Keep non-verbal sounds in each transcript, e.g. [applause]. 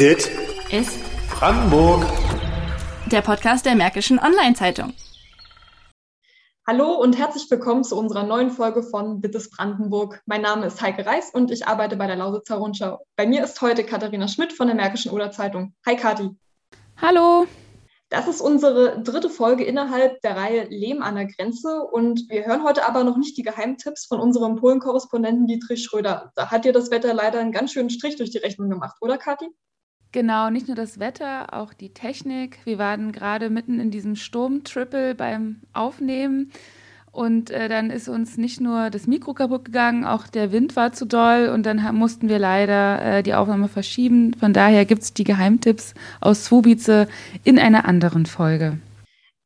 Dit ist Brandenburg. Der Podcast der Märkischen Online-Zeitung. Hallo und herzlich willkommen zu unserer neuen Folge von Bittes Brandenburg. Mein Name ist Heike Reis und ich arbeite bei der Lausitzer Rundschau. Bei mir ist heute Katharina Schmidt von der Märkischen Oder Zeitung. Hi Kathi. Hallo. Das ist unsere dritte Folge innerhalb der Reihe Lehm an der Grenze und wir hören heute aber noch nicht die Geheimtipps von unserem Polen-Korrespondenten Dietrich Schröder. Da hat dir das Wetter leider einen ganz schönen Strich durch die Rechnung gemacht, oder Kathi? Genau, nicht nur das Wetter, auch die Technik. Wir waren gerade mitten in diesem Sturm-Triple beim Aufnehmen und äh, dann ist uns nicht nur das Mikro kaputt gegangen, auch der Wind war zu doll und dann mussten wir leider äh, die Aufnahme verschieben. Von daher gibt es die Geheimtipps aus Zwobice in einer anderen Folge.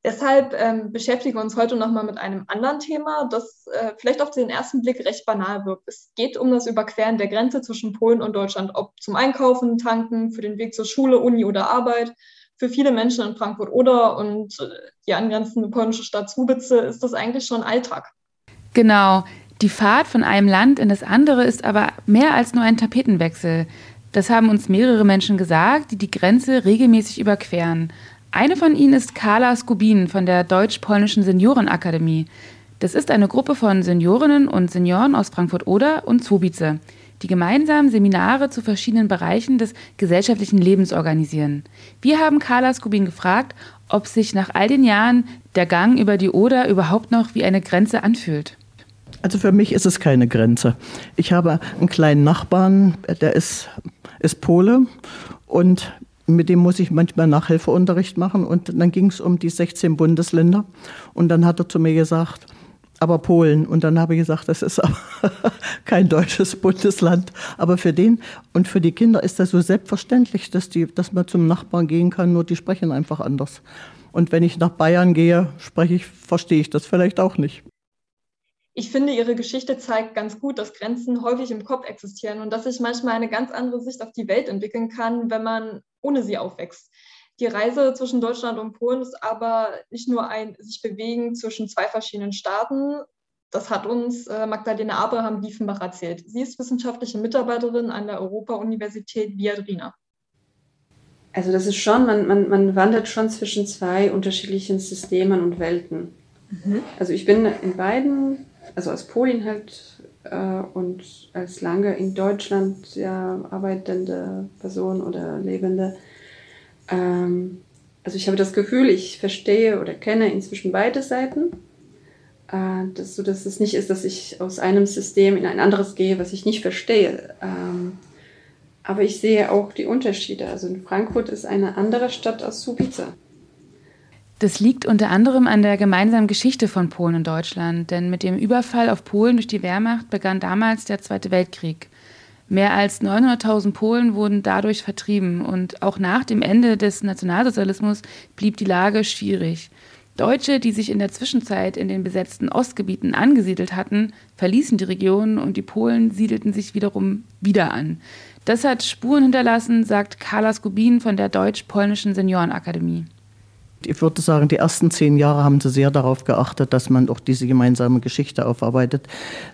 Deshalb ähm, beschäftigen wir uns heute nochmal mit einem anderen Thema, das äh, vielleicht auf den ersten Blick recht banal wirkt. Es geht um das Überqueren der Grenze zwischen Polen und Deutschland, ob zum Einkaufen, Tanken, für den Weg zur Schule, Uni oder Arbeit für viele Menschen in Frankfurt oder und äh, die angrenzende polnische Stadt Słubice ist das eigentlich schon Alltag. Genau. Die Fahrt von einem Land in das andere ist aber mehr als nur ein Tapetenwechsel. Das haben uns mehrere Menschen gesagt, die die Grenze regelmäßig überqueren. Eine von ihnen ist Carla Skubin von der Deutsch-Polnischen Seniorenakademie. Das ist eine Gruppe von Seniorinnen und Senioren aus Frankfurt-Oder und Słubice die gemeinsam Seminare zu verschiedenen Bereichen des gesellschaftlichen Lebens organisieren. Wir haben Carla Skubin gefragt, ob sich nach all den Jahren der Gang über die Oder überhaupt noch wie eine Grenze anfühlt. Also für mich ist es keine Grenze. Ich habe einen kleinen Nachbarn, der ist, ist Pole und mit dem muss ich manchmal Nachhilfeunterricht machen. Und dann ging es um die 16 Bundesländer. Und dann hat er zu mir gesagt, aber Polen. Und dann habe ich gesagt, das ist aber [laughs] kein deutsches Bundesland. Aber für den und für die Kinder ist das so selbstverständlich, dass, die, dass man zum Nachbarn gehen kann, nur die sprechen einfach anders. Und wenn ich nach Bayern gehe, spreche ich, verstehe ich das vielleicht auch nicht. Ich finde, Ihre Geschichte zeigt ganz gut, dass Grenzen häufig im Kopf existieren und dass sich manchmal eine ganz andere Sicht auf die Welt entwickeln kann, wenn man ohne sie aufwächst. Die Reise zwischen Deutschland und Polen ist aber nicht nur ein sich bewegen zwischen zwei verschiedenen Staaten. Das hat uns äh, Magdalena Abraham-Diefenbach erzählt. Sie ist wissenschaftliche Mitarbeiterin an der Europa-Universität Viadrina. Also das ist schon, man, man, man wandert schon zwischen zwei unterschiedlichen Systemen und Welten. Mhm. Also ich bin in beiden, also als Polin halt und als lange in Deutschland ja, arbeitende Person oder Lebende, ähm, also ich habe das Gefühl, ich verstehe oder kenne inzwischen beide Seiten. Äh, dass, so, dass es nicht ist, dass ich aus einem System in ein anderes gehe, was ich nicht verstehe. Ähm, aber ich sehe auch die Unterschiede. Also in Frankfurt ist eine andere Stadt als Subice. Das liegt unter anderem an der gemeinsamen Geschichte von Polen und Deutschland, denn mit dem Überfall auf Polen durch die Wehrmacht begann damals der Zweite Weltkrieg. Mehr als 900.000 Polen wurden dadurch vertrieben und auch nach dem Ende des Nationalsozialismus blieb die Lage schwierig. Deutsche, die sich in der Zwischenzeit in den besetzten Ostgebieten angesiedelt hatten, verließen die Region und die Polen siedelten sich wiederum wieder an. Das hat Spuren hinterlassen, sagt Carla Skubin von der Deutsch-Polnischen Seniorenakademie ich würde sagen, die ersten zehn Jahre haben sie sehr darauf geachtet, dass man auch diese gemeinsame Geschichte aufarbeitet.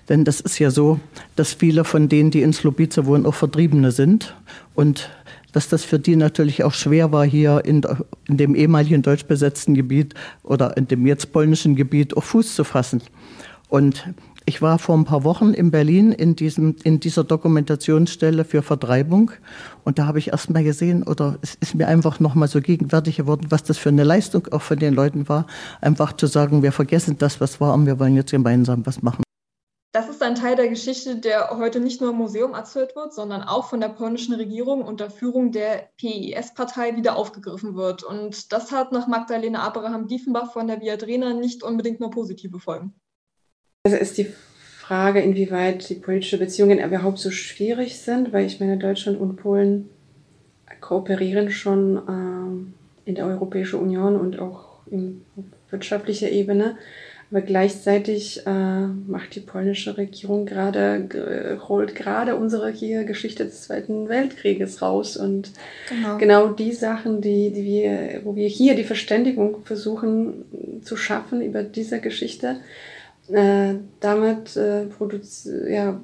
Denn das ist ja so, dass viele von denen, die in Slobice wohnen, auch Vertriebene sind. Und dass das für die natürlich auch schwer war, hier in, in dem ehemaligen deutsch besetzten Gebiet oder in dem jetzt polnischen Gebiet auch Fuß zu fassen. Und ich war vor ein paar Wochen in Berlin in, diesem, in dieser Dokumentationsstelle für Vertreibung und da habe ich erst mal gesehen oder es ist mir einfach noch mal so gegenwärtig geworden, was das für eine Leistung auch von den Leuten war, einfach zu sagen, wir vergessen das, was war und wir wollen jetzt gemeinsam was machen. Das ist ein Teil der Geschichte, der heute nicht nur im Museum erzählt wird, sondern auch von der polnischen Regierung unter Führung der PIS-Partei wieder aufgegriffen wird. Und das hat nach Magdalena Abraham-Diefenbach von der Viadrena nicht unbedingt nur positive Folgen. Also ist die Frage, inwieweit die politischen Beziehungen überhaupt so schwierig sind, weil ich meine, Deutschland und Polen kooperieren schon äh, in der Europäischen Union und auch in wirtschaftlicher Ebene. Aber gleichzeitig äh, macht die polnische Regierung gerade, holt gerade unsere hier Geschichte des Zweiten Weltkrieges raus. Und genau, genau die Sachen, die, die wir, wo wir hier die Verständigung versuchen zu schaffen über diese Geschichte, äh, damit äh, ja,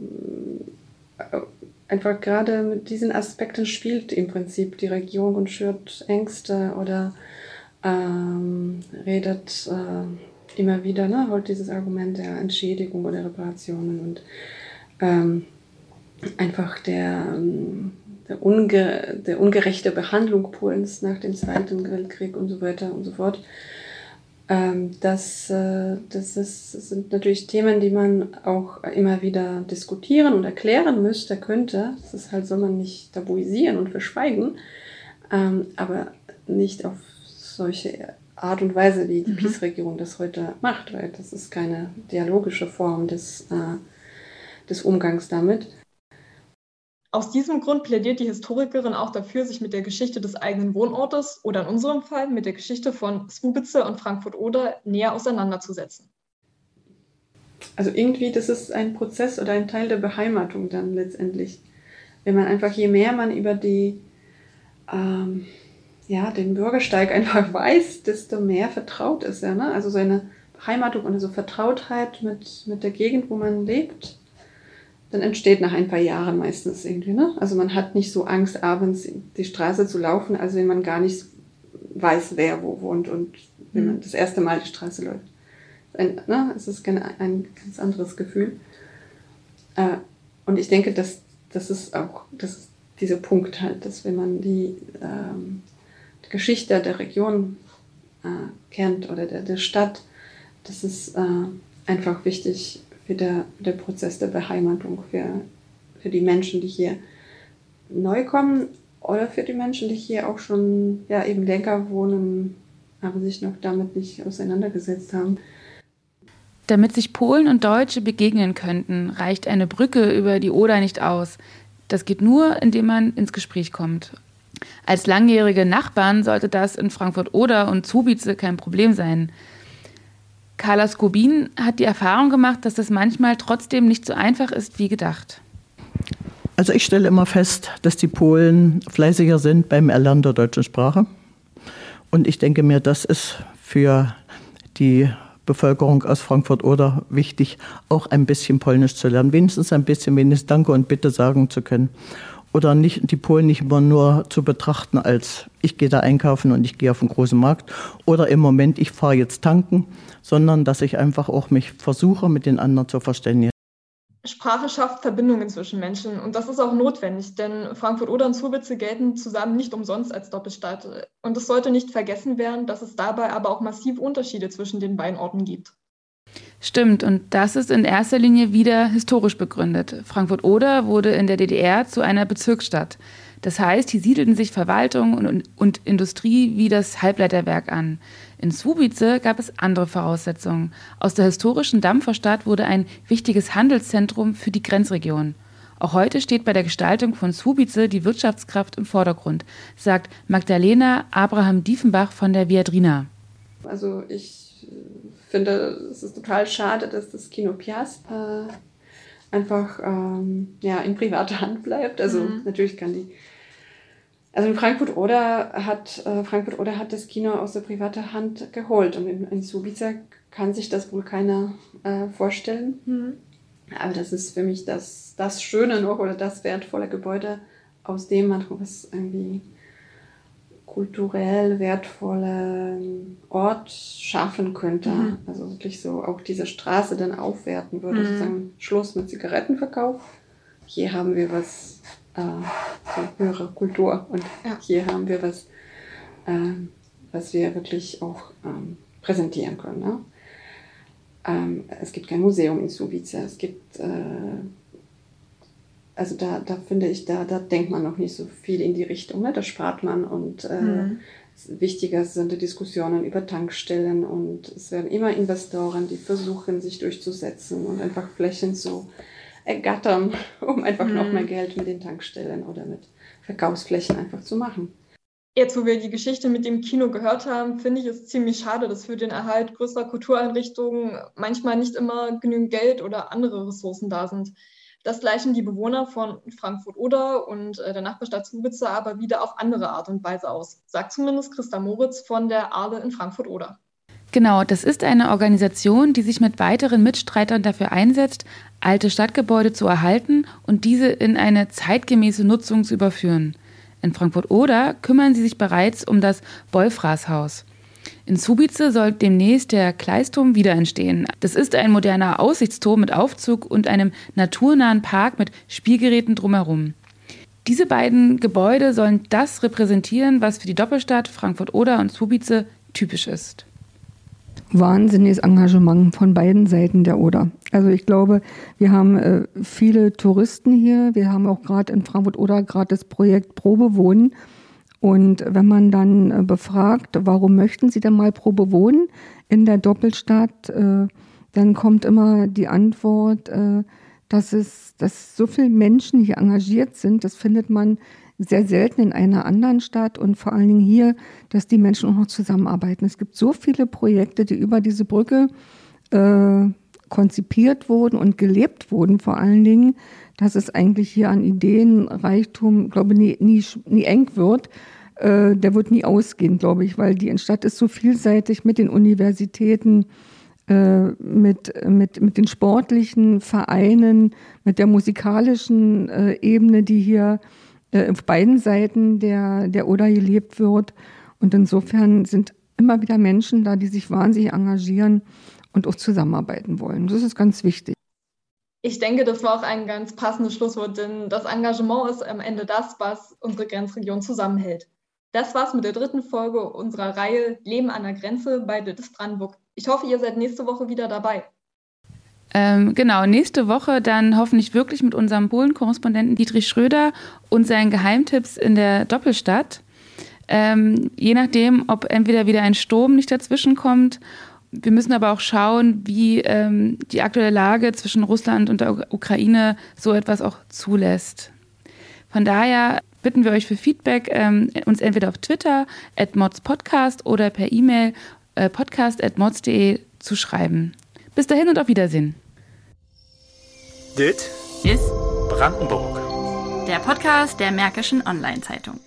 einfach gerade mit diesen Aspekten spielt im Prinzip die Regierung und schürt Ängste oder ähm, redet äh, immer wieder, ne, holt dieses Argument der Entschädigung oder Reparationen und ähm, einfach der, der, unge der ungerechte Behandlung Polens nach dem Zweiten Weltkrieg und so weiter und so fort. Ähm, das, äh, das, ist, das sind natürlich Themen, die man auch immer wieder diskutieren und erklären müsste, könnte. Das ist halt, soll man nicht tabuisieren und verschweigen, ähm, aber nicht auf solche Art und Weise, wie die mhm. PiS-Regierung das heute macht, weil das ist keine dialogische Form des, äh, des Umgangs damit. Aus diesem Grund plädiert die Historikerin auch dafür, sich mit der Geschichte des eigenen Wohnortes oder in unserem Fall mit der Geschichte von Swubitze und Frankfurt-Oder näher auseinanderzusetzen. Also irgendwie, das ist ein Prozess oder ein Teil der Beheimatung dann letztendlich. Wenn man einfach, je mehr man über die, ähm, ja, den Bürgersteig [laughs] einfach weiß, desto mehr vertraut ist er. Ne? Also so eine Beheimatung und so Vertrautheit mit, mit der Gegend, wo man lebt dann entsteht nach ein paar Jahren meistens irgendwie. Ne? Also man hat nicht so Angst, abends die Straße zu laufen, als wenn man gar nicht weiß, wer wo wohnt und wenn mhm. man das erste Mal die Straße läuft. Ein, ne? Es ist ein, ein ganz anderes Gefühl. Äh, und ich denke, dass das ist auch das ist dieser Punkt halt, dass wenn man die, ähm, die Geschichte der Region äh, kennt oder der, der Stadt, das ist äh, einfach wichtig, für der, der Prozess der Beheimatung für, für die Menschen, die hier neu kommen oder für die Menschen, die hier auch schon ja, eben länger wohnen, aber sich noch damit nicht auseinandergesetzt haben. Damit sich Polen und Deutsche begegnen könnten, reicht eine Brücke über die Oder nicht aus. Das geht nur, indem man ins Gespräch kommt. Als langjährige Nachbarn sollte das in Frankfurt-Oder und Zubice kein Problem sein. Carla Skobin hat die Erfahrung gemacht, dass das manchmal trotzdem nicht so einfach ist wie gedacht. Also ich stelle immer fest, dass die Polen fleißiger sind beim Erlernen der deutschen Sprache. Und ich denke mir, das ist für die Bevölkerung aus Frankfurt oder wichtig, auch ein bisschen Polnisch zu lernen. Wenigstens ein bisschen, wenigstens Danke und Bitte sagen zu können oder nicht, die Polen nicht immer nur zu betrachten als ich gehe da einkaufen und ich gehe auf den großen Markt oder im Moment ich fahre jetzt tanken, sondern dass ich einfach auch mich versuche, mit den anderen zu verständigen. Sprache schafft Verbindungen zwischen Menschen und das ist auch notwendig, denn Frankfurt-Oder und Zurbitze gelten zusammen nicht umsonst als Doppelstadt. Und es sollte nicht vergessen werden, dass es dabei aber auch massive Unterschiede zwischen den beiden Orten gibt. Stimmt, und das ist in erster Linie wieder historisch begründet. Frankfurt-Oder wurde in der DDR zu einer Bezirksstadt. Das heißt, hier siedelten sich Verwaltung und, und Industrie wie das Halbleiterwerk an. In Słubice gab es andere Voraussetzungen. Aus der historischen Dampferstadt wurde ein wichtiges Handelszentrum für die Grenzregion. Auch heute steht bei der Gestaltung von Słubice die Wirtschaftskraft im Vordergrund, sagt Magdalena Abraham Diefenbach von der Viadrina. Also ich finde, es ist total schade, dass das Kino Piast äh, einfach ähm, ja, in privater Hand bleibt. Also mhm. natürlich kann die. Also in Frankfurt oder hat äh, Frankfurt oder hat das Kino aus der privaten Hand geholt und in, in Subiza kann sich das wohl keiner äh, vorstellen. Mhm. Aber das ist für mich das, das Schöne noch oder das wertvolle Gebäude, aus dem man was irgendwie kulturell wertvollen Ort schaffen könnte. Mhm. Also wirklich so auch diese Straße dann aufwerten würde. Mhm. Sozusagen Schluss mit Zigarettenverkauf. Hier haben wir was, äh, so höhere Kultur und ja. hier haben wir was, äh, was wir wirklich auch ähm, präsentieren können. Ne? Ähm, es gibt kein Museum in Subice, es gibt äh, also da, da finde ich, da, da denkt man noch nicht so viel in die Richtung. Ne? Da spart man und äh, mhm. Wichtiger sind die Diskussionen über Tankstellen und es werden immer Investoren, die versuchen, sich durchzusetzen und einfach Flächen zu ergattern, [laughs] um einfach mhm. noch mehr Geld mit den Tankstellen oder mit Verkaufsflächen einfach zu machen. Jetzt, wo wir die Geschichte mit dem Kino gehört haben, finde ich es ziemlich schade, dass für den Erhalt größerer Kultureinrichtungen manchmal nicht immer genügend Geld oder andere Ressourcen da sind. Das gleichen die Bewohner von Frankfurt-Oder und äh, der Nachbarstadt Zuwitze aber wieder auf andere Art und Weise aus, sagt zumindest Christa Moritz von der Ahle in Frankfurt-Oder. Genau, das ist eine Organisation, die sich mit weiteren Mitstreitern dafür einsetzt, alte Stadtgebäude zu erhalten und diese in eine zeitgemäße Nutzung zu überführen. In Frankfurt-Oder kümmern sie sich bereits um das Wolfrashaus. In Subice soll demnächst der Kleisturm wieder entstehen. Das ist ein moderner Aussichtsturm mit Aufzug und einem naturnahen Park mit Spielgeräten drumherum. Diese beiden Gebäude sollen das repräsentieren, was für die Doppelstadt Frankfurt-Oder und Subice typisch ist wahnsinniges Engagement von beiden Seiten der Oder. Also ich glaube, wir haben äh, viele Touristen hier. Wir haben auch gerade in Frankfurt-Oder gerade das Projekt Probewohnen. Und wenn man dann äh, befragt, warum möchten Sie denn mal Probewohnen in der Doppelstadt, äh, dann kommt immer die Antwort, äh, dass es, dass so viele Menschen hier engagiert sind. Das findet man sehr selten in einer anderen Stadt und vor allen Dingen hier, dass die Menschen auch noch zusammenarbeiten. Es gibt so viele Projekte, die über diese Brücke äh, konzipiert wurden und gelebt wurden, vor allen Dingen, dass es eigentlich hier an Ideenreichtum, glaube ich, nie, nie, nie eng wird. Äh, der wird nie ausgehen, glaube ich, weil die Stadt ist so vielseitig mit den Universitäten, äh, mit, mit, mit den sportlichen Vereinen, mit der musikalischen äh, Ebene, die hier äh, auf beiden Seiten der, der Oder gelebt wird. Und insofern sind immer wieder Menschen da, die sich wahnsinnig engagieren und auch zusammenarbeiten wollen. Das ist ganz wichtig. Ich denke, das war auch ein ganz passendes Schlusswort, denn das Engagement ist am Ende das, was unsere Grenzregion zusammenhält. Das war's mit der dritten Folge unserer Reihe Leben an der Grenze bei Dittis Brandenburg. Ich hoffe, ihr seid nächste Woche wieder dabei. Ähm, genau, nächste Woche dann hoffentlich wirklich mit unserem Polen-Korrespondenten Dietrich Schröder und seinen Geheimtipps in der Doppelstadt. Ähm, je nachdem, ob entweder wieder ein Sturm nicht dazwischen kommt. Wir müssen aber auch schauen, wie ähm, die aktuelle Lage zwischen Russland und der Ukraine so etwas auch zulässt. Von daher bitten wir euch für Feedback, ähm, uns entweder auf Twitter, at modspodcast oder per E-Mail äh, podcast.mods.de zu schreiben. Bis dahin und auf Wiedersehen. Dit ist Brandenburg. Der Podcast der Märkischen Online-Zeitung.